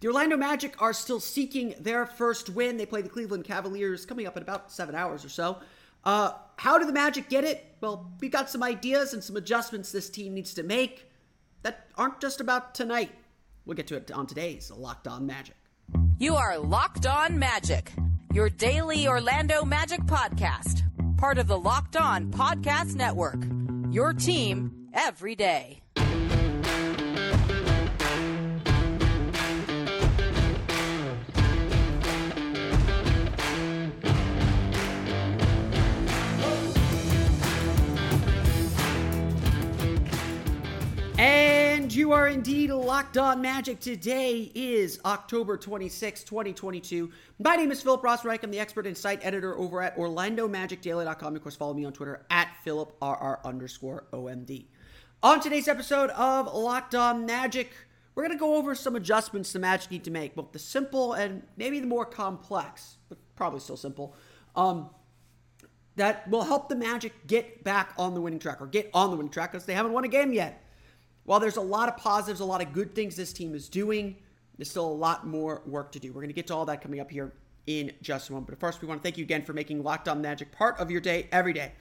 The Orlando Magic are still seeking their first win. They play the Cleveland Cavaliers coming up in about seven hours or so. Uh, how do the Magic get it? Well, we've got some ideas and some adjustments this team needs to make that aren't just about tonight. We'll get to it on today's Locked On Magic. You are Locked On Magic, your daily Orlando Magic podcast, part of the Locked On Podcast Network. Your team every day. You are indeed locked on magic. Today is October 26, 2022. My name is Philip Rossreich. I'm the expert and site editor over at OrlandoMagicDaily.com. Of course, follow me on Twitter at PhilipRR underscore OMD. On today's episode of Locked On Magic, we're going to go over some adjustments the Magic need to make, both the simple and maybe the more complex, but probably still simple, um, that will help the Magic get back on the winning track or get on the winning track because they haven't won a game yet. While there's a lot of positives, a lot of good things this team is doing, there's still a lot more work to do. We're going to get to all that coming up here in just a moment. But first, we want to thank you again for making Locked On Magic part of your day every day.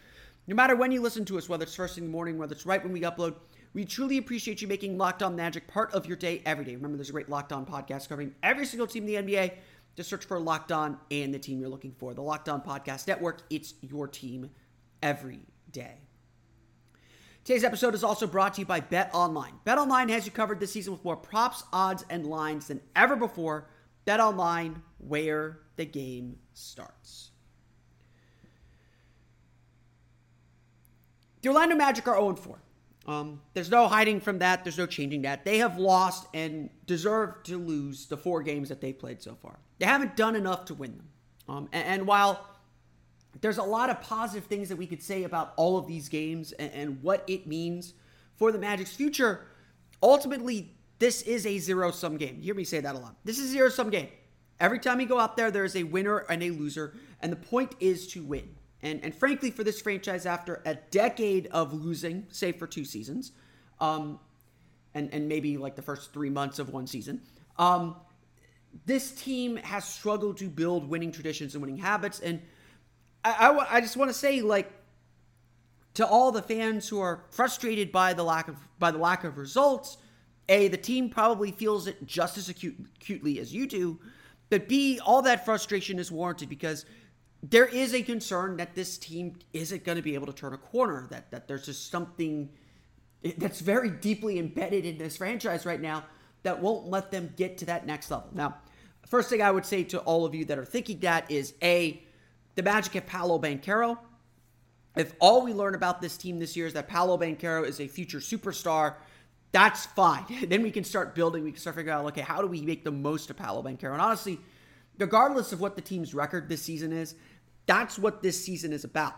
No matter when you listen to us, whether it's first thing in the morning, whether it's right when we upload, we truly appreciate you making Locked On Magic part of your day every day. Remember, there's a great Locked On podcast covering every single team in the NBA. Just search for Locked On and the team you're looking for. The Locked On Podcast Network, it's your team every day. Today's episode is also brought to you by Bet Online. Bet Online has you covered this season with more props, odds, and lines than ever before. Bet Online, where the game starts. The Orlando Magic are 0 4. Um, there's no hiding from that. There's no changing that. They have lost and deserve to lose the four games that they've played so far. They haven't done enough to win them. Um, and, and while there's a lot of positive things that we could say about all of these games and, and what it means for the Magic's future. Ultimately, this is a zero sum game. You hear me say that a lot. This is a zero sum game. Every time you go out there, there's a winner and a loser, and the point is to win. And, and frankly, for this franchise, after a decade of losing, save for two seasons, um, and, and maybe like the first three months of one season, um, this team has struggled to build winning traditions and winning habits. And I, I, I just want to say, like, to all the fans who are frustrated by the lack of by the lack of results, a the team probably feels it just as acute, acutely as you do, but b all that frustration is warranted because there is a concern that this team isn't going to be able to turn a corner. That that there's just something that's very deeply embedded in this franchise right now that won't let them get to that next level. Now, first thing I would say to all of you that are thinking that is a the Magic have Paolo Banchero. If all we learn about this team this year is that Paolo Banchero is a future superstar, that's fine. then we can start building. We can start figuring out, okay, how do we make the most of Paolo Banchero? And honestly, regardless of what the team's record this season is, that's what this season is about.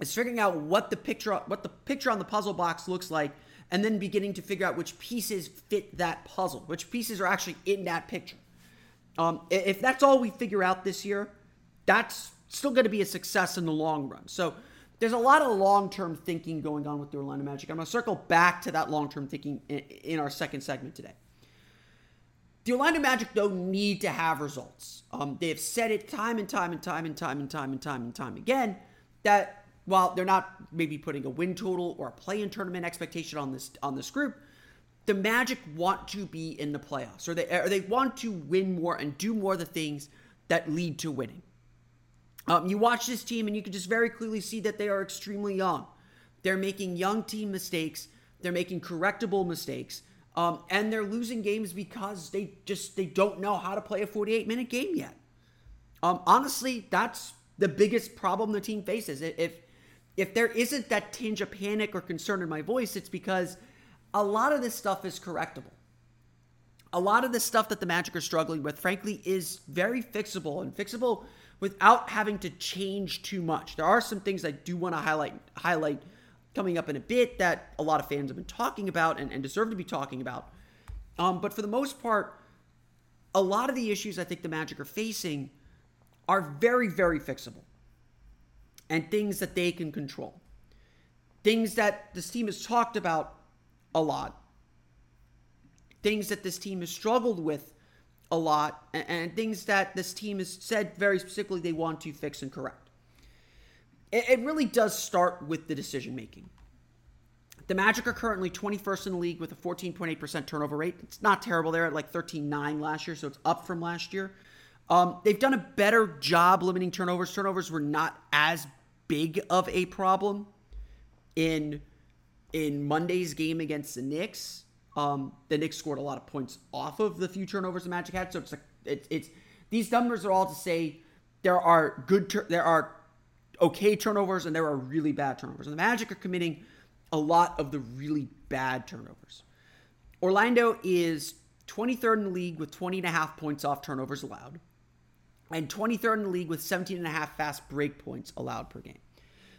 It's figuring out what the picture what the picture on the puzzle box looks like, and then beginning to figure out which pieces fit that puzzle, which pieces are actually in that picture. Um, if that's all we figure out this year, that's still going to be a success in the long run. So there's a lot of long term thinking going on with the Orlando Magic. I'm going to circle back to that long term thinking in, our second segment today. The Orlando Magic don't need to have results. Um, they have said it time and time and time and time and time and time and time again that while they're not maybe putting a win total or a play-in tournament expectation on this on this group, the Magic want to be in the playoffs or they or they want to win more and do more of the things that lead to winning. Um, you watch this team and you can just very clearly see that they are extremely young. They're making young team mistakes. They're making correctable mistakes. Um, and they're losing games because they just they don't know how to play a 48 minute game yet. Um, honestly, that's the biggest problem the team faces. If if there isn't that tinge of panic or concern in my voice, it's because a lot of this stuff is correctable. a lot of the stuff that the Magic are struggling with, frankly, is very fixable and fixable without having to change too much. There are some things I do want to highlight highlight coming up in a bit that a lot of fans have been talking about and, and deserve to be talking about. Um, but for the most part, a lot of the issues I think the Magic are facing are very, very fixable and things that they can control. Things that this team has talked about a lot. Things that this team has struggled with a lot, and, and things that this team has said very specifically they want to fix and correct. It, it really does start with the decision making. The Magic are currently 21st in the league with a 14.8% turnover rate. It's not terrible. They're at like 13.9 last year, so it's up from last year. Um, they've done a better job limiting turnovers. Turnovers were not as big of a problem in in Monday's game against the Knicks. Um, the Knicks scored a lot of points off of the few turnovers the Magic had. So it's like it, it's these numbers are all to say there are good tur- there are okay turnovers and there are really bad turnovers. And the Magic are committing a lot of the really bad turnovers. Orlando is 23rd in the league with 20 and a half points off turnovers allowed and 23rd in the league with 17 and a half fast break points allowed per game.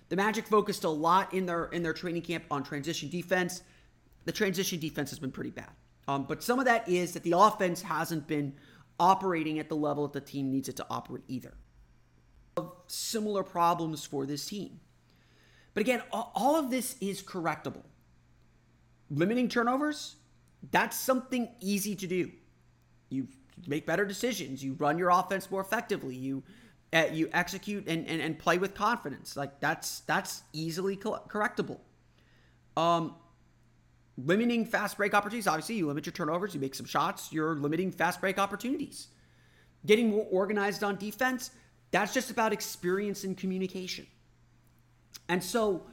The Magic focused a lot in their in their training camp on transition defense. The transition defense has been pretty bad. Um, but some of that is that the offense hasn't been operating at the level that the team needs it to operate either. Similar problems for this team. But again, all of this is correctable. Limiting turnovers, that's something easy to do. You make better decisions. You run your offense more effectively. You uh, you execute and, and, and play with confidence. Like that's that's easily correctable. Um, limiting fast break opportunities. Obviously, you limit your turnovers. You make some shots. You're limiting fast break opportunities. Getting more organized on defense. That's just about experience and communication. And so,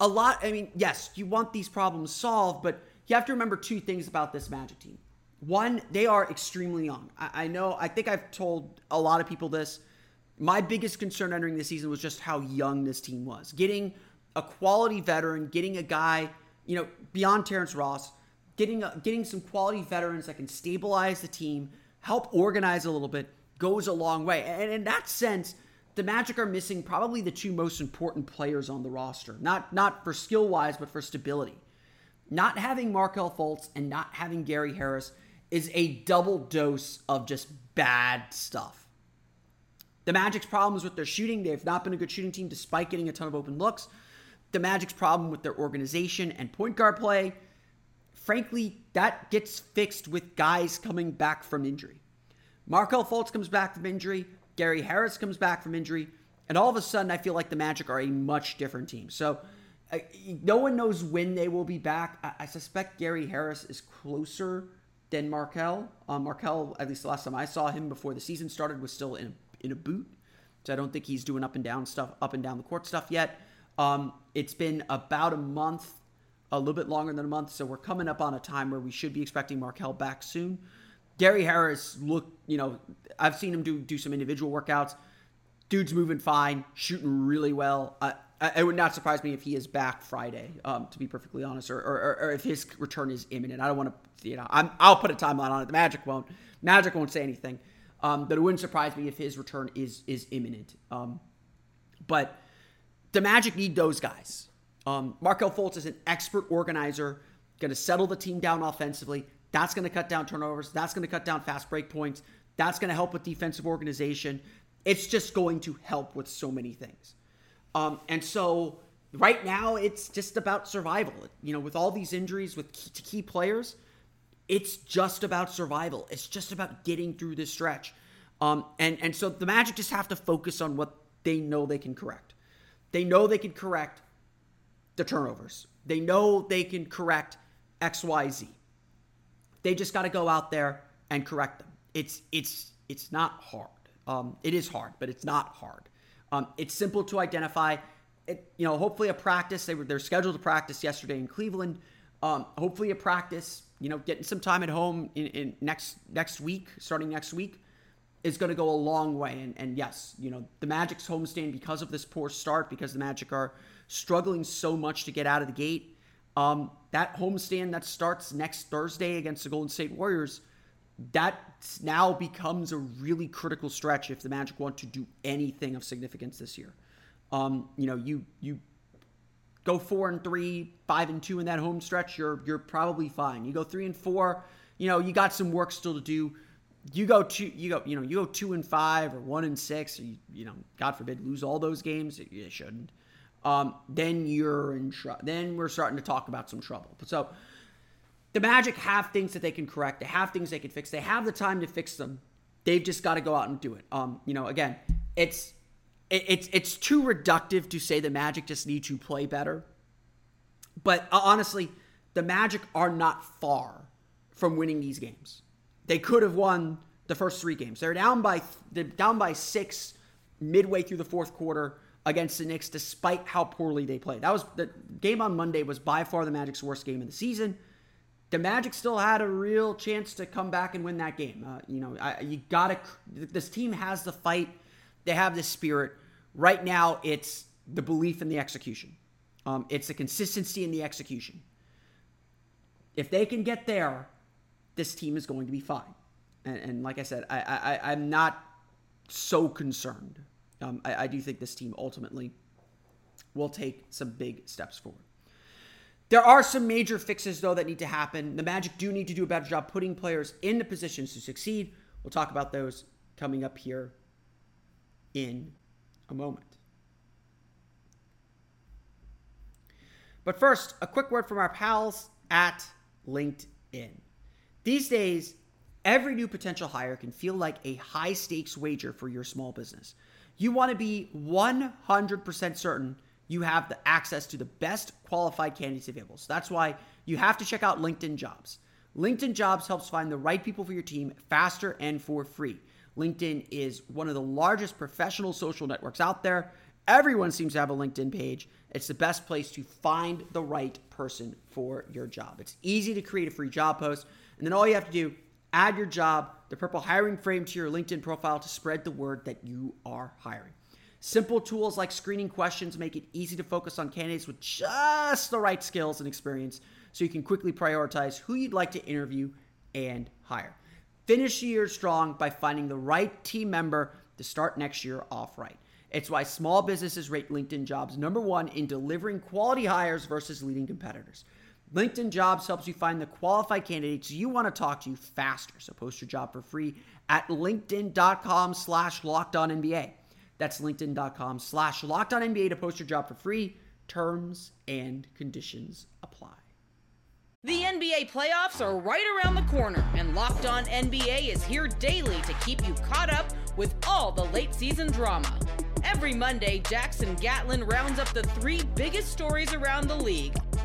a lot, I mean, yes, you want these problems solved, but you have to remember two things about this Magic team. One, they are extremely young. I, I know, I think I've told a lot of people this. My biggest concern entering the season was just how young this team was. Getting a quality veteran, getting a guy, you know, beyond Terrence Ross, getting a, getting some quality veterans that can stabilize the team, help organize a little bit, goes a long way. And in that sense, the Magic are missing probably the two most important players on the roster. Not not for skill wise, but for stability. Not having Markelle Fultz and not having Gary Harris is a double dose of just bad stuff. The Magic's problems with their shooting, they have not been a good shooting team despite getting a ton of open looks. The Magic's problem with their organization and point guard play, frankly, that gets fixed with guys coming back from injury. Markelle Fultz comes back from injury. Gary Harris comes back from injury, and all of a sudden, I feel like the Magic are a much different team. So, uh, no one knows when they will be back. I, I suspect Gary Harris is closer than Markelle. Um, Markelle, at least the last time I saw him before the season started, was still in in a boot. So I don't think he's doing up and down stuff, up and down the court stuff yet. Um, it's been about a month, a little bit longer than a month. So we're coming up on a time where we should be expecting Markelle back soon. Gary Harris look, you know, I've seen him do do some individual workouts. Dude's moving fine, shooting really well. Uh, it would not surprise me if he is back Friday, um, to be perfectly honest, or, or, or, if his return is imminent. I don't want to, you know, i will put a timeline on it. The Magic won't. Magic won't say anything, um, but it wouldn't surprise me if his return is is imminent. Um, but the Magic need those guys. Um, Markelle Fultz is an expert organizer, going to settle the team down offensively. That's going to cut down turnovers. That's going to cut down fast break points. That's going to help with defensive organization. It's just going to help with so many things. Um, and so right now, it's just about survival. You know, with all these injuries with key, to key players, it's just about survival. It's just about getting through this stretch. Um, and and so the Magic just have to focus on what they know they can correct. They know they can correct the turnovers. They know they can correct X, Y, Z. They just got to go out there and correct them. It's it's it's not hard. Um, it is hard, but it's not hard. Um, it's simple to identify. It, you know, hopefully a practice. They were they're scheduled to practice yesterday in Cleveland. Um, hopefully a practice. You know, getting some time at home in, in next next week, starting next week, is going to go a long way. And, and yes, you know, the Magic's homestand because of this poor start, because the Magic are struggling so much to get out of the gate. Um, that homestand that starts next Thursday against the Golden State Warriors that now becomes a really critical stretch if the Magic want to do anything of significance this year. Um, you know, you you go four and three, five and two in that home stretch, you're you're probably fine. You go three and four, you know, you got some work still to do. You go two, you go, you know, you go two and five or one and six, or you, you know, God forbid, lose all those games. You shouldn't. Um, then you're in trouble. Then we're starting to talk about some trouble. So the Magic have things that they can correct. They have things they can fix. They have the time to fix them. They've just got to go out and do it. Um, you know, again, it's it, it's it's too reductive to say the Magic just need to play better. But uh, honestly, the Magic are not far from winning these games. They could have won the first three games. They're down by they're down by six midway through the fourth quarter against the Knicks, despite how poorly they played. That was the game on Monday was by far the Magic's worst game of the season. The Magic still had a real chance to come back and win that game. Uh, you know, I, you gotta. This team has the fight. They have the spirit. Right now, it's the belief in the execution. Um, it's the consistency in the execution. If they can get there, this team is going to be fine. And, and like I said, I, I, I'm not so concerned. Um, I, I do think this team ultimately will take some big steps forward. There are some major fixes, though, that need to happen. The Magic do need to do a better job putting players in the positions to succeed. We'll talk about those coming up here in a moment. But first, a quick word from our pals at LinkedIn. These days, every new potential hire can feel like a high stakes wager for your small business. You want to be 100% certain you have the access to the best qualified candidates available. So that's why you have to check out LinkedIn Jobs. LinkedIn Jobs helps find the right people for your team faster and for free. LinkedIn is one of the largest professional social networks out there. Everyone seems to have a LinkedIn page. It's the best place to find the right person for your job. It's easy to create a free job post, and then all you have to do, add your job, the purple hiring frame to your LinkedIn profile to spread the word that you are hiring. Simple tools like screening questions make it easy to focus on candidates with just the right skills and experience so you can quickly prioritize who you'd like to interview and hire. Finish the year strong by finding the right team member to start next year off right. It's why small businesses rate LinkedIn jobs number one in delivering quality hires versus leading competitors. LinkedIn Jobs helps you find the qualified candidates you want to talk to faster. So post your job for free at linkedin.com slash NBA. That's linkedin.com slash NBA to post your job for free. Terms and conditions apply. The NBA playoffs are right around the corner, and Locked On NBA is here daily to keep you caught up with all the late season drama. Every Monday, Jackson Gatlin rounds up the three biggest stories around the league,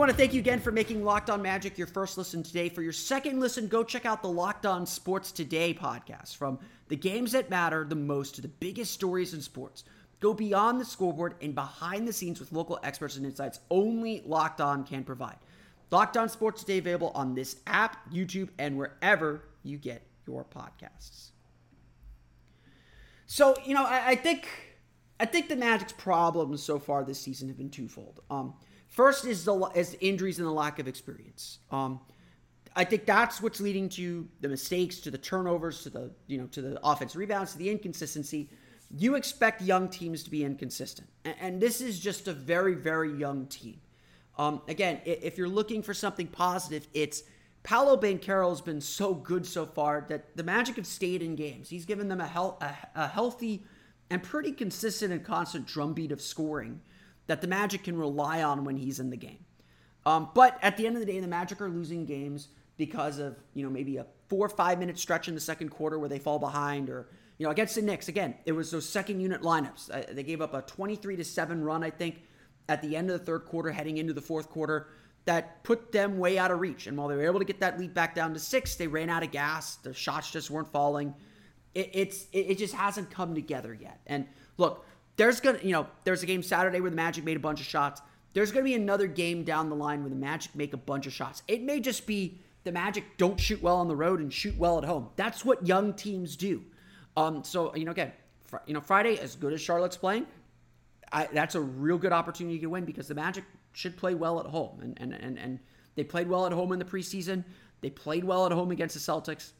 Want to thank you again for making Locked On Magic your first listen today. For your second listen, go check out the Locked On Sports Today podcast. From the games that matter the most to the biggest stories in sports. Go beyond the scoreboard and behind the scenes with local experts and insights only Locked On can provide. Locked On Sports Today available on this app, YouTube, and wherever you get your podcasts. So, you know, I, I think I think the Magic's problems so far this season have been twofold. Um, First is the is injuries and the lack of experience. Um, I think that's what's leading to the mistakes, to the turnovers, to the you know to the offense rebounds, to the inconsistency. You expect young teams to be inconsistent, and, and this is just a very very young team. Um, again, if you're looking for something positive, it's Paolo Banchero has been so good so far that the Magic have stayed in games. He's given them a, health, a, a healthy and pretty consistent and constant drumbeat of scoring that the Magic can rely on when he's in the game. Um, but at the end of the day, the Magic are losing games because of you know maybe a four or five minute stretch in the second quarter where they fall behind, or you know against the Knicks again, it was those second unit lineups. Uh, they gave up a 23 to seven run, I think, at the end of the third quarter, heading into the fourth quarter. that put them way out of reach. And while they were able to get that lead back down to six, they ran out of gas. The shots just weren't falling. It, it's it, it just hasn't come together yet. And look, there's gonna you know there's a game Saturday where the Magic made a bunch of shots. There's gonna be another game down the line where the Magic make a bunch of shots. It may just be the Magic don't shoot well on the road and shoot well at home. That's what young teams do. Um, so you know again, fr- you know Friday as good as Charlotte's playing, I, that's a real good opportunity to win because the Magic should play well at home, and and and and they played well at home in the preseason. They played well at home against the Celtics.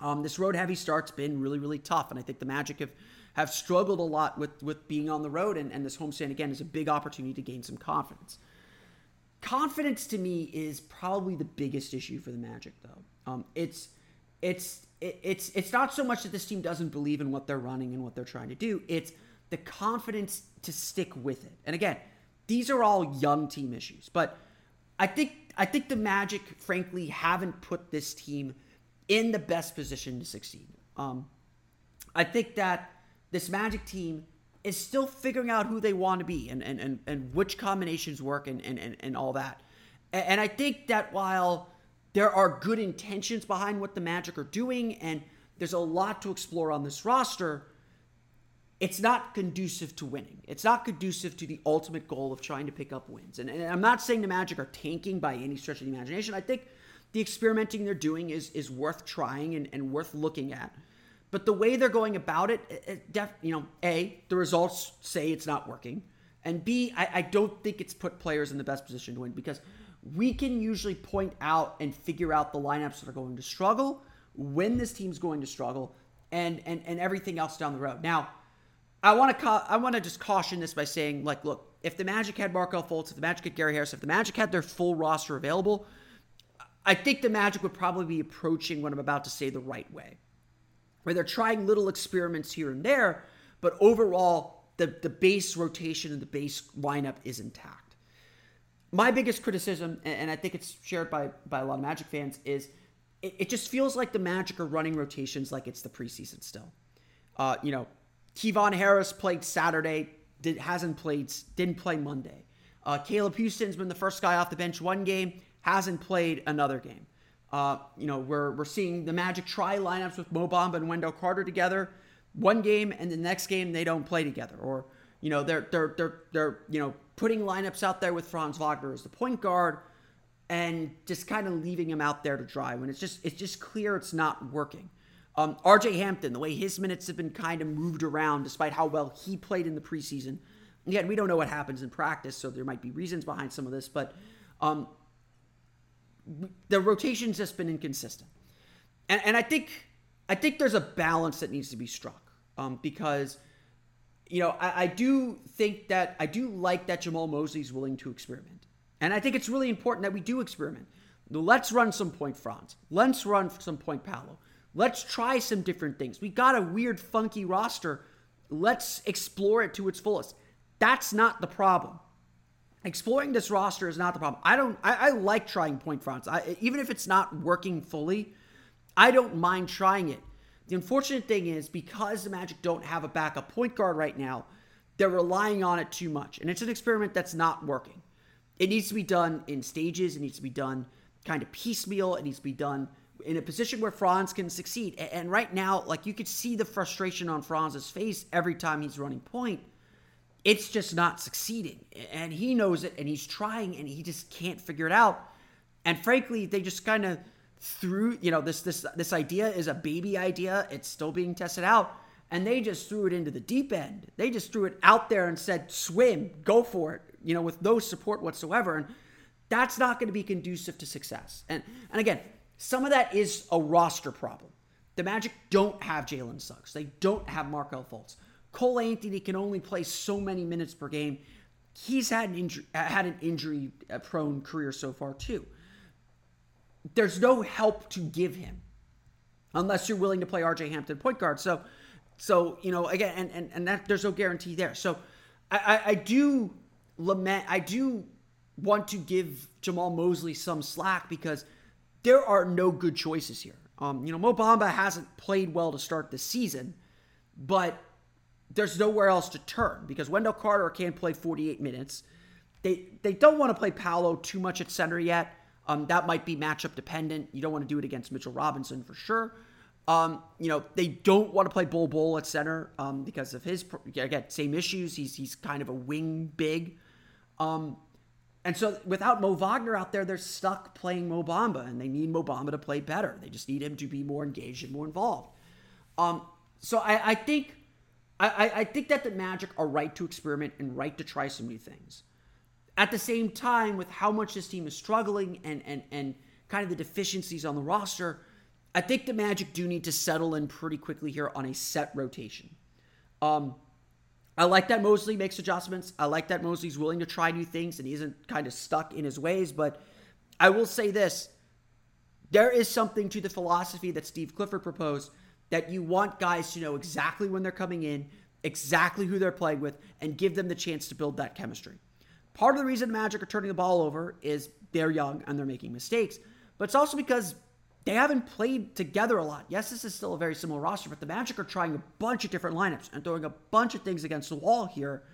Um, this road heavy start's been really really tough, and I think the Magic have have struggled a lot with with being on the road, and, and this homestand again is a big opportunity to gain some confidence. Confidence to me is probably the biggest issue for the Magic, though. Um, it's it's it, it's it's not so much that this team doesn't believe in what they're running and what they're trying to do. It's the confidence to stick with it. And again, these are all young team issues, but I think I think the Magic, frankly, haven't put this team in the best position to succeed. Um, I think that this Magic team is still figuring out who they want to be and and, and, and which combinations work and, and, and, and all that. And, and I think that while there are good intentions behind what the Magic are doing and there's a lot to explore on this roster, it's not conducive to winning. It's not conducive to the ultimate goal of trying to pick up wins. And, and, I'm not saying the Magic are tanking by any stretch of the imagination. I think the experimenting they're doing is is worth trying and, and worth looking at. But the way they're going about it, it def, you know, a the results say it's not working, and b I, I don't think it's put players in the best position to win because we can usually point out and figure out the lineups that are going to struggle, when this team's going to struggle, and and and everything else down the road. Now I want to ca- I want to just caution this by saying, like, look, if the Magic had Markelle Fultz, if the Magic had Gary Harris, if the Magic had their full roster available, I think the Magic would probably be approaching what I'm about to say the right way, they're trying little experiments here and there, but overall, the the base rotation and the base lineup is intact. My biggest criticism, and I think it's shared by by a lot of Magic fans, is it, it just feels like the Magic are running rotations like it's the preseason still. Uh, you know, Kevon Harris played Saturday, did, hasn't played, didn't play Monday. Uh, Caleb Houstan's been the first guy off the bench one game, hasn't played another game. Uh, you know, we're, we're seeing the Magic try lineups with Mo Bamba and Wendell Carter together one game, and the next game they don't play together. Or, you know, they're, they're, they're, they're you know, putting lineups out there with Franz Wagner as the point guard and just kind of leaving him out there to dry when it's just, it's just clear it's not working. Um, RJ Hampton, the way his minutes have been kind of moved around despite how well he played in the preseason. Again, we don't know what happens in practice, so there might be reasons behind some of this, but um, the rotation's just been inconsistent. And, and I think I think there's a balance that needs to be struck um, because, you know, I, I do think that I do like that Jamahl Mosley's willing to experiment. And I think it's really important that we do experiment. Let's run some point Franz. Let's run some point Paolo. Let's try some different things. We got a weird, funky roster. Let's explore it to its fullest. That's not the problem. Exploring this roster is not the problem. I don't. I, I like trying point Franz, I, even if it's not working fully, I don't mind trying it. The unfortunate thing is because the Magic don't have a backup point guard right now, they're relying on it too much, and it's an experiment that's not working. It needs to be done in stages. It needs to be done kind of piecemeal. It needs to be done in a position where Franz can succeed. And right now, like you could see the frustration on Franz's face every time he's running point. It's just not succeeding. And he knows it and he's trying and he just can't figure it out. And frankly, they just kind of threw, you know, this this this idea is a baby idea. It's still being tested out. And they just threw it into the deep end. They just threw it out there and said, swim, go for it, you know, with no support whatsoever. And that's not going to be conducive to success. And and again, some of that is a roster problem. The Magic don't have Jalen Suggs. They don't have Markelle Fultz. Cole Anthony can only play so many minutes per game. He's had an injury, had an injury prone career so far too. There's no help to give him unless you're willing to play RJ Hampton point guard. So, so you know again, and and, and that there's no guarantee there. So, I, I, I do lament. I do want to give Jamahl Mosley some slack because there are no good choices here. Um, you know, Mo Bamba hasn't played well to start the season, but there's nowhere else to turn because Wendell Carter can't play 48 minutes. they they don't want to play Paolo too much at center yet. Um, that might be matchup dependent. You don't want to do it against Mitchell Robinson for sure. Um, you know, they don't want to play Bol Bol at center um, because of his again same issues. He's he's kind of a wing big. Um, and so without Mo Wagner out there, they're stuck playing Mo Bamba, and they need Mo Bamba to play better. They just need him to be more engaged and more involved. Um, so I, I think I, I think that the Magic are right to experiment and right to try some new things. At the same time, with how much this team is struggling and and and kind of the deficiencies on the roster, I think the Magic do need to settle in pretty quickly here on a set rotation. Um, I like that Mosley makes adjustments. I like that Mosley's willing to try new things and he isn't kind of stuck in his ways. But I will say this there is something to the philosophy that Steve Clifford proposed that you want guys to know exactly when they're coming in, exactly who they're playing with, and give them the chance to build that chemistry. Part of the reason Magic are turning the ball over is they're young and they're making mistakes, but it's also because they haven't played together a lot. Yes, this is still a very similar roster, but the Magic are trying a bunch of different lineups and throwing a bunch of things against the wall here.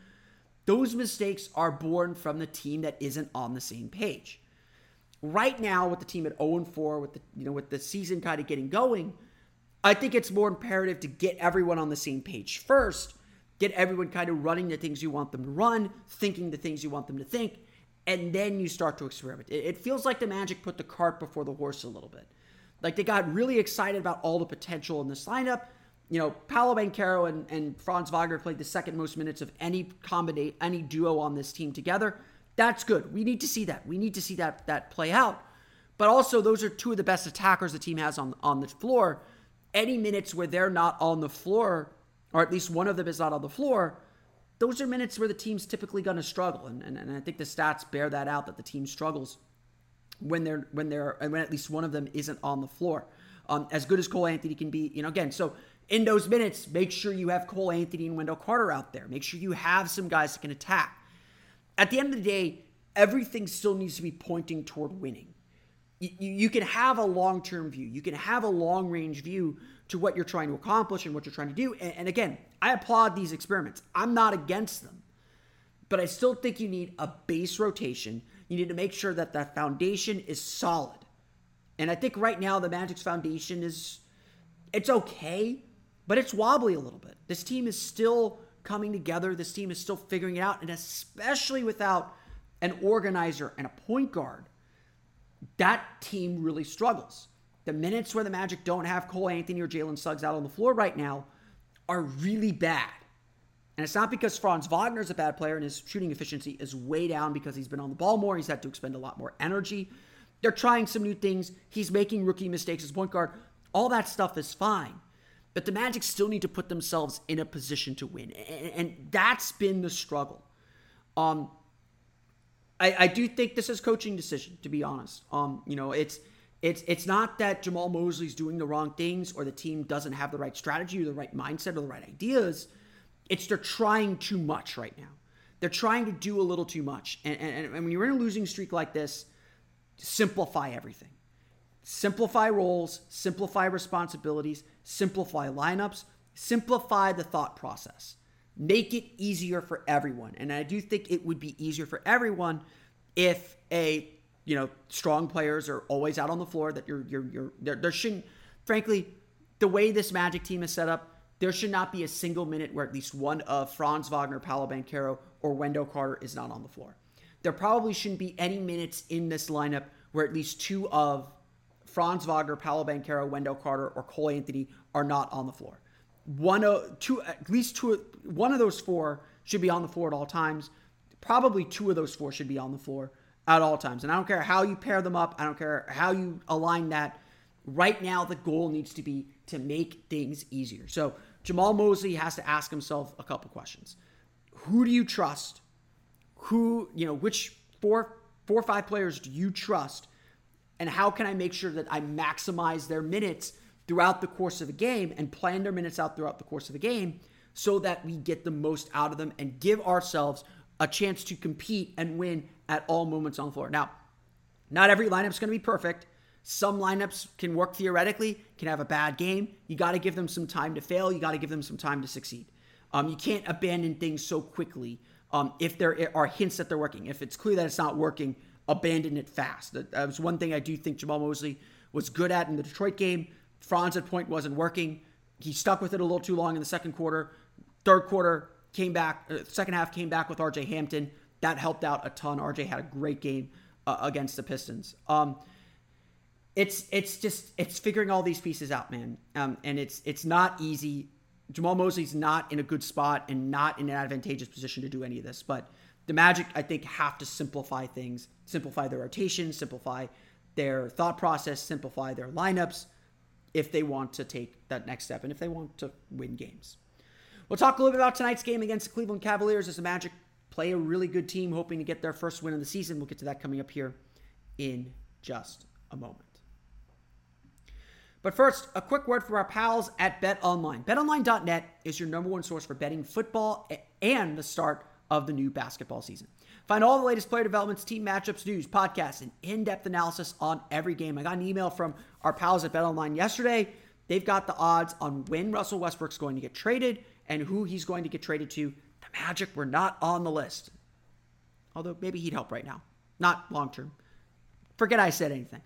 Those mistakes are born from the team that isn't on the same page. Right now, with the team at 0 4, with the you know with the season kind of getting going, I think it's more imperative to get everyone on the same page first, get everyone kind of running the things you want them to run, thinking the things you want them to think, and then you start to experiment. It, feels like the Magic put the cart before the horse a little bit. Like they got really excited about all the potential in this lineup. You know, Paolo Banchero and, and Franz Wagner played the second most minutes of any combination, any duo on this team together. That's good. We need to see that. We need to see that that play out. But also, those are two of the best attackers the team has on on the floor. Any minutes where they're not on the floor, or at least one of them is not on the floor, those are minutes where the team's typically going to struggle. And, and, and I think the stats bear that out that the team struggles when they're when they're when at least one of them isn't on the floor. Um, as good as Cole Anthony can be, you know, again, so in those minutes, make sure you have Cole Anthony and Wendell Carter out there. Make sure you have some guys that can attack. At the end of the day, everything still needs to be pointing toward winning. You, you can have a long term view, you can have a long range view to what you're trying to accomplish and what you're trying to do. And, and again, I applaud these experiments, I'm not against them. But I still think you need a base rotation you need to make sure that that foundation is solid. And I think right now the Magic's foundation is it's okay, but it's wobbly a little bit. This team is still coming together. This team is still figuring it out, and especially without an organizer and a point guard, that team really struggles. The minutes where the Magic don't have Cole Anthony or Jalen Suggs out on the floor right now are really bad. And it's not because Franz Wagner is a bad player and his shooting efficiency is way down because he's been on the ball more. He's had to expend a lot more energy. They're trying some new things. He's making rookie mistakes as point guard. All that stuff is fine. But the Magic still need to put themselves in a position to win. And that's been the struggle. Um, I, I do think this is coaching decision, to be honest. Um, you know, it's it's it's not that Jamahl Mosley's doing the wrong things or the team doesn't have the right strategy or the right mindset or the right ideas it's they're trying too much right now. They're trying to do a little too much. And, and, and when you're in a losing streak like this, simplify everything. Simplify roles, simplify responsibilities, simplify lineups, simplify the thought process. Make it easier for everyone. And I do think it would be easier for everyone if a you know strong players are always out on the floor. That you're you're you're there, there shouldn't. Frankly, the way this Magic team is set up, there should not be a single minute where at least one of Franz Wagner, Paolo Banchero, or Wendell Carter is not on the floor. There probably shouldn't be any minutes in this lineup where at least two of Franz Wagner, Paolo Banchero, Wendell Carter, or Cole Anthony are not on the floor. One two, at least two, one of those four should be on the floor at all times. Probably two of those four should be on the floor at all times. And I don't care how you pair them up. I don't care how you align that. Right now, the goal needs to be to make things easier. So Jamahl Mosley has to ask himself a couple questions. Who do you trust? Who, you know, which four, four or five players do you trust? And how can I make sure that I maximize their minutes throughout the course of a game and plan their minutes out throughout the course of a game so that we get the most out of them and give ourselves a chance to compete and win at all moments on the floor. Now, not every lineup is going to be perfect. Some lineups can work theoretically, can have a bad game. You got to give them some time to fail. You got to give them some time to succeed. Um, you can't abandon things so quickly Um, if there are hints that they're working, if it's clear that it's not working, abandon it fast. That, that was one thing I do think Jamahl Mosley was good at in the Detroit game. Franz at point wasn't working. He stuck with it a little too long in the second quarter. Third quarter came back. Uh, second half came back with R.J. Hampton. That helped out a ton. R.J. had a great game uh, against the Pistons. Um, it's it's just it's figuring all these pieces out, man. Um, and it's it's not easy. Jamahl Mosley's not in a good spot and not in an advantageous position to do any of this. But the Magic, I think, have to simplify things, simplify their rotation, simplify their thought process, simplify their lineups if they want to take that next step and if they want to win games. We'll talk a little bit about tonight's game against the Cleveland Cavaliers as the Magic play a really good team, hoping to get their first win of the season. We'll get to that coming up here in just a moment. But first, a quick word from our pals at BetOnline. BetOnline.net is your number one source for betting football and the start of the new basketball season. Find all the latest player developments, team matchups, news, podcasts, and in-depth analysis on every game. I got an email from our pals at BetOnline yesterday. They've got the odds on when Russell Westbrook's going to get traded and who he's going to get traded to. The Magic were not on the list. Although maybe he'd help right now. Not long term. Forget I said anything.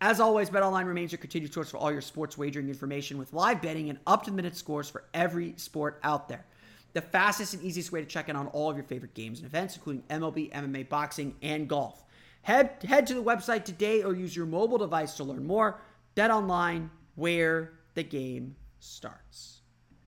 As always, BetOnline remains your continued source for all your sports wagering information with live betting and up to the minute scores for every sport out there. The fastest and easiest way to check in on all of your favorite games and events, including MLB, MMA, boxing, and golf. Head, head to the website today or use your mobile device to learn more. BetOnline, where the game starts.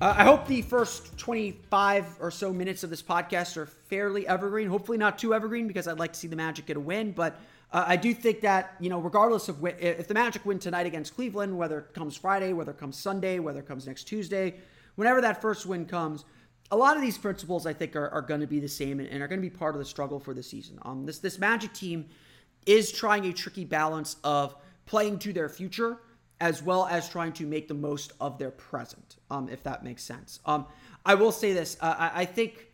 Uh, I hope the first 25 or so minutes of this podcast are fairly evergreen. Hopefully, not too evergreen because I'd like to see the Magic get a win. But uh, I do think that, you know, regardless of wh- if the Magic win tonight against Cleveland, whether it comes Friday, whether it comes Sunday, whether it comes next Tuesday, whenever that first win comes, a lot of these principles I think are, are going to be the same and, and are going to be part of the struggle for the season. Um, this this Magic team is trying a tricky balance of playing to their future as well as trying to make the most of their present, um, if that makes sense. Um, I will say this: uh, I, I, think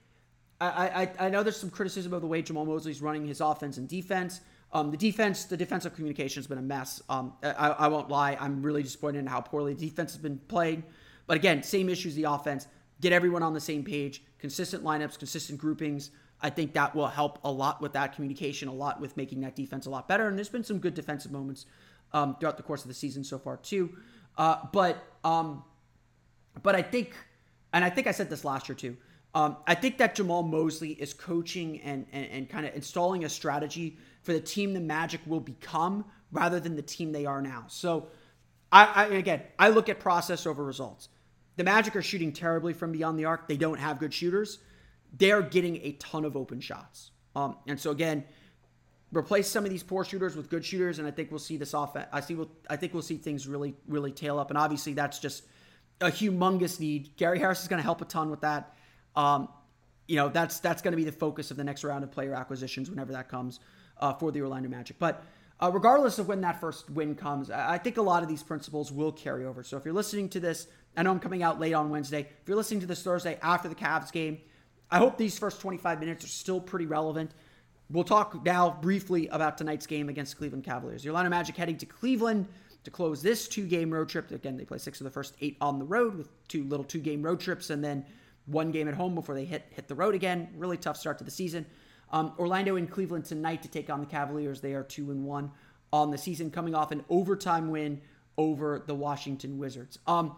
I, I, I, know there's some criticism of the way Jamahl Mosley's running his offense and defense. Um, the defense, the defensive communication has been a mess. Um, I, I, won't lie; I'm really disappointed in how poorly the defense has been playing. But again, same issues the offense. Get everyone on the same page, consistent lineups, consistent groupings. I think that will help a lot with that communication, a lot with making that defense a lot better. And there's been some good defensive moments um, throughout the course of the season so far too. Uh, but um, but I think, and I think I said this last year too. Um, I think that Jamahl Mosley is coaching and, and, and kind of installing a strategy for the team the Magic will become rather than the team they are now. So, I, I again, I look at process over results. The Magic are shooting terribly from beyond the arc. They don't have good shooters. They're getting a ton of open shots. Um, and so again, replace some of these poor shooters with good shooters, and I think we'll see this off. I see. We'll, I think we'll see things really, really tail up, and obviously that's just a humongous need. Gary Harris is going to help a ton with that. Um, you know, that's that's going to be the focus of the next round of player acquisitions whenever that comes uh, for the Orlando Magic. But uh, regardless of when that first win comes, I think a lot of these principles will carry over. So if you're listening to this, I know I'm coming out late on Wednesday. If you're listening to this Thursday after the Cavs game, I hope these first 25 minutes are still pretty relevant. We'll talk now briefly about tonight's game against Cleveland Cavaliers. The Orlando Magic heading to Cleveland to close this two-game road trip. Again, they play six of the first eight on the road with two little two-game road trips, and then one game at home before they hit hit the road again. Really tough start to the season. Um, Orlando and Cleveland tonight to take on the Cavaliers. They are two and one on the season, coming off an overtime win over the Washington Wizards. Um,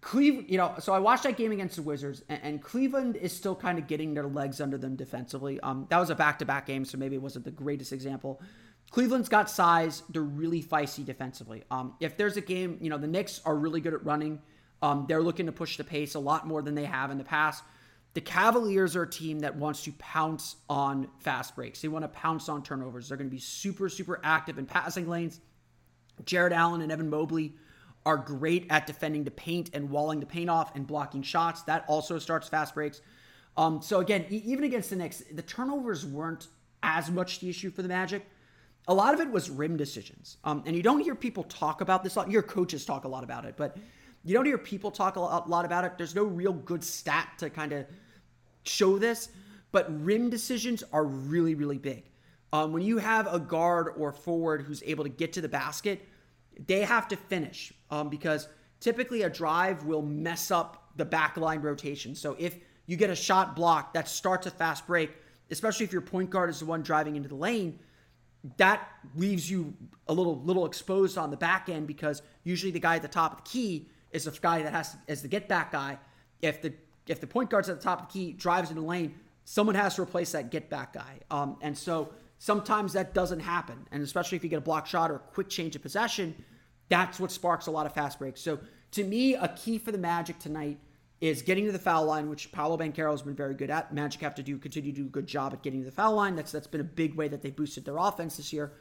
Cleveland, you know, so I watched that game against the Wizards, and, and Cleveland is still kind of getting their legs under them defensively. Um, that was a back-to-back game, so maybe it wasn't the greatest example. Cleveland's got size; they're really feisty defensively. Um, if there's a game, you know, the Knicks are really good at running. Um, they're looking to push the pace a lot more than they have in the past. the Cavaliers are a team that wants to pounce on fast breaks. They want to pounce on turnovers. They're going to be super, super active in passing lanes. Jarrett Allen and Evan Mobley are great at defending the paint and walling the paint off and blocking shots. That also starts fast breaks. Um, so again, even against the Knicks, the turnovers weren't as much the issue for the Magic. A lot of it was rim decisions. Um, and you don't hear people talk about this. A lot. Your coaches talk a lot about it, but you don't hear people talk a lot about it. There's no real good stat to kind of show this, but rim decisions are really, really big. Um, when you have a guard or forward who's able to get to the basket, they have to finish um, because typically a drive will mess up the backline rotation. So if you get a shot block that starts a fast break, especially if your point guard is the one driving into the lane, that leaves you a little little exposed on the back end because usually the guy at the top of the key is the guy that has to, as the get back guy. If the if the point guard's at the top of the key, drives into the lane, someone has to replace that get back guy. Um, and so sometimes that doesn't happen, and especially if you get a block shot or a quick change of possession, that's what sparks a lot of fast breaks. So to me, a key for the Magic tonight is getting to the foul line, which Paolo Banchero has been very good at. Magic have to do continue to do a good job at getting to the foul line. That's that's been a big way that they boosted their offense this year.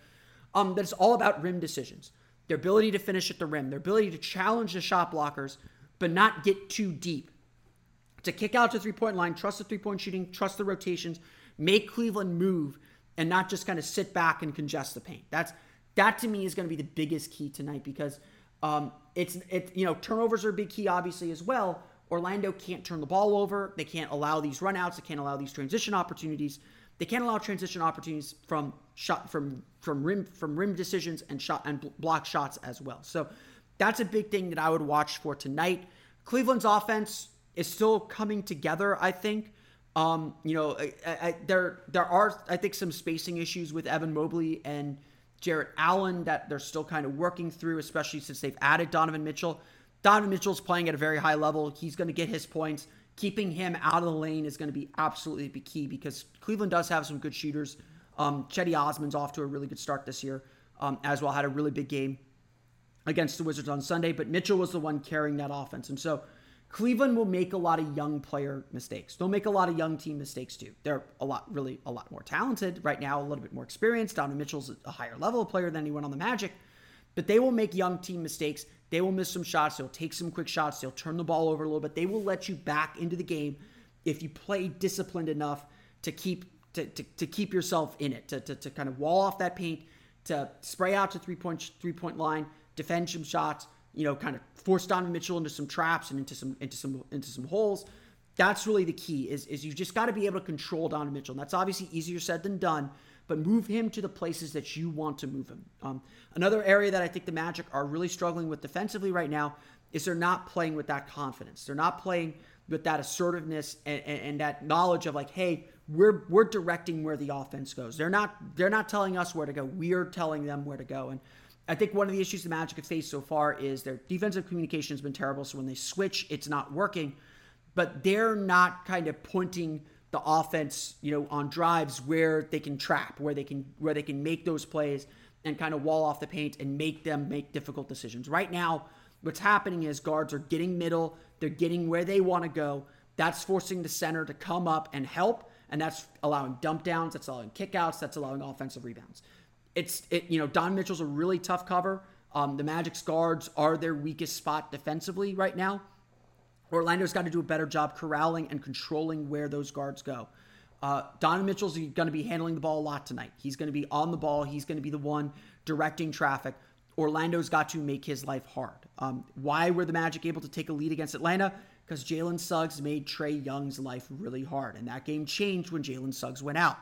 Um, it's all about rim decisions, their ability to finish at the rim, their ability to challenge the shot blockers, but not get too deep. To kick out to three point line, trust the three point shooting, trust the rotations, make Cleveland move, and not just kind of sit back and congest the paint. That's that to me is going to be the biggest key tonight because um, it's it you know turnovers are a big key obviously as well Orlando can't turn the ball over. They can't allow these runouts. They can't allow these transition opportunities. They can't allow transition opportunities from shot from from rim from rim decisions and shot and block shots as well. So that's a big thing that I would watch for tonight. Cleveland's offense is still coming together. I think. Um, you know, I, I, there there are I think some spacing issues with Evan Mobley and Jarrett Allen that they're still kind of working through, especially since they've added Donovan Mitchell. Donovan Mitchell's playing at a very high level. He's going to get his points. Keeping him out of the lane is going to be absolutely key because Cleveland does have some good shooters. Um, Cedi Osman's off to a really good start this year um, as well. Had a really big game against the Wizards on Sunday, but Mitchell was the one carrying that offense. And so Cleveland will make a lot of young player mistakes. They'll make a lot of young team mistakes too. They're a lot, really a lot more talented right now, a little bit more experienced. Donovan Mitchell's a higher level player than anyone on the Magic, but they will make young team mistakes. They will miss some shots. They'll take some quick shots. They'll turn the ball over a little bit. They will let you back into the game if you play disciplined enough to keep to, to, to keep yourself in it, to, to, to kind of wall off that paint, to spray out to three point three point line, defend some shots, you know, kind of force Donovan Mitchell into some traps and into some into some into some holes. That's really the key. Is is you just got to be able to control Donovan Mitchell. And that's obviously easier said than done but move him to the places that you want to move him. Um, another area that I think the Magic are really struggling with defensively right now is they're not playing with that confidence. They're not playing with that assertiveness and, and, and, that knowledge of like, hey, we're we're directing where the offense goes. They're not they're not telling us where to go. We're telling them where to go. And I think one of the issues the Magic have faced so far is their defensive communication has been terrible. So when they switch, it's not working. But they're not kind of pointing the offense, you know, on drives where they can trap, where they can where they can make those plays and kind of wall off the paint and make them make difficult decisions. Right now, what's happening is guards are getting middle, they're getting where they want to go. That's forcing the center to come up and help, and that's allowing dump downs, that's allowing kickouts, that's allowing offensive rebounds. It's it, you know, Don Mitchell's a really tough cover. Um, the Magic's guards are their weakest spot defensively right now. Orlando's got to do a better job corralling and controlling where those guards go. Uh, Donovan Mitchell's going to be handling the ball a lot tonight. He's going to be on the ball. He's going to be the one directing traffic. Orlando's got to make his life hard. Um, why were the Magic able to take a lead against Atlanta? Because Jalen Suggs made Trae Young's life really hard, and that game changed when Jalen Suggs went out.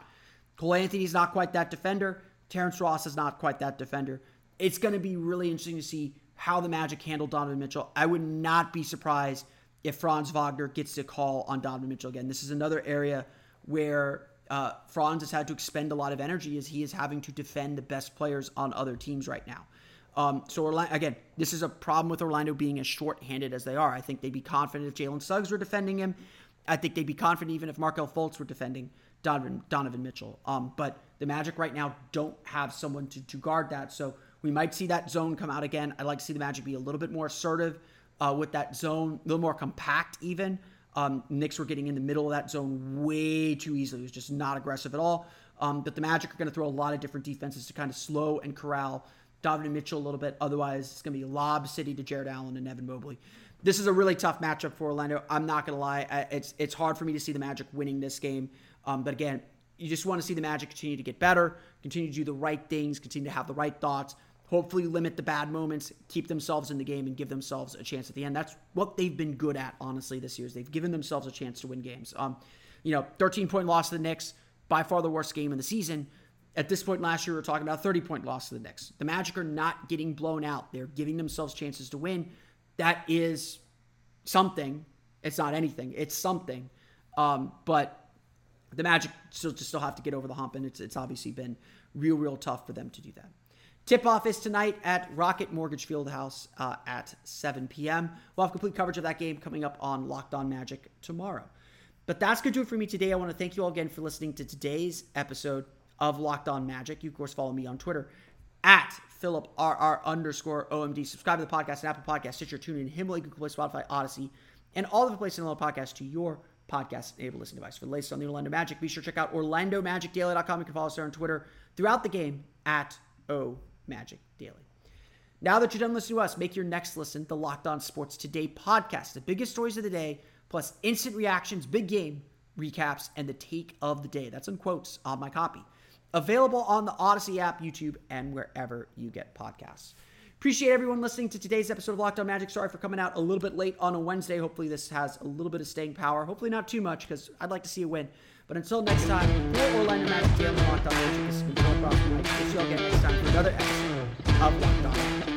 Cole Anthony's not quite that defender. Terrence Ross is not quite that defender. It's going to be really interesting to see how the Magic handle Donovan Mitchell. I would not be surprised if Franz Wagner gets to call on Donovan Mitchell again. This is another area where uh, Franz has had to expend a lot of energy as he is having to defend the best players on other teams right now. Um, so Orlando, again, this is a problem with Orlando being as short-handed as they are. I think they'd be confident if Jalen Suggs were defending him. I think they'd be confident even if Markelle Fultz were defending Donovan, Donovan Mitchell. Um, but the Magic right now don't have someone to, to guard that. So we might see that zone come out again. I'd like to see the Magic be a little bit more assertive uh, with that zone, a little more compact even. Um, Knicks were getting in the middle of that zone way too easily. It was just not aggressive at all. Um, but the Magic are going to throw a lot of different defenses to kind of slow and corral Donovan Mitchell a little bit. Otherwise, it's going to be lob city to Jarrett Allen and Evan Mobley. This is a really tough matchup for Orlando. I'm not going to lie. It's it's hard for me to see the Magic winning this game. Um, but again, you just want to see the Magic continue to get better, continue to do the right things, continue to have the right thoughts, hopefully limit the bad moments, keep themselves in the game, and give themselves a chance at the end. That's what they've been good at, honestly, this year. Is they've given themselves a chance to win games. Um, you know, 13 point loss to the Knicks, by far the worst game in the season. At this point last year, we were talking about 30 point loss to the Knicks. The Magic are not getting blown out. They're giving themselves chances to win. That is something. It's not anything. It's something. Um, but the Magic still just still have to get over the hump, and it's it's obviously been real, real tough for them to do that. Tip off is tonight at Rocket Mortgage Fieldhouse uh, at 7 p.m. We'll have complete coverage of that game coming up on Locked On Magic tomorrow. But that's going to do it for me today. I want to thank you all again for listening to today's episode of Locked On Magic. You, of course, follow me on Twitter at PhilipRR underscore OMD. Subscribe to the podcast on Apple Podcasts, Stitcher, TuneIn, Himalaya, Google Play, Spotify, Audacy, and all of the places in the podcast to your podcast-enabled listening device. For the latest on the Orlando Magic, be sure to check out OrlandoMagicDaily.com. You can follow us there on Twitter throughout the game at O Magic Daily. Now that you're done listening to us, make your next listen the Locked On Sports Today podcast. The biggest stories of the day, plus instant reactions, big game recaps, and the take of the day. That's in quotes on my copy. Available on the Audacy app, YouTube, and wherever you get podcasts. Appreciate everyone listening to today's episode of Locked On Magic. Sorry for coming out a little bit late on a Wednesday. Hopefully, this has a little bit of staying power. Hopefully, not too much because I'd like to see a win. But until next time, for Orlando Magic, Daily Locked On Magic, this has been Phil Cross. We'll see you all again next time for another episode of Locked On Magic.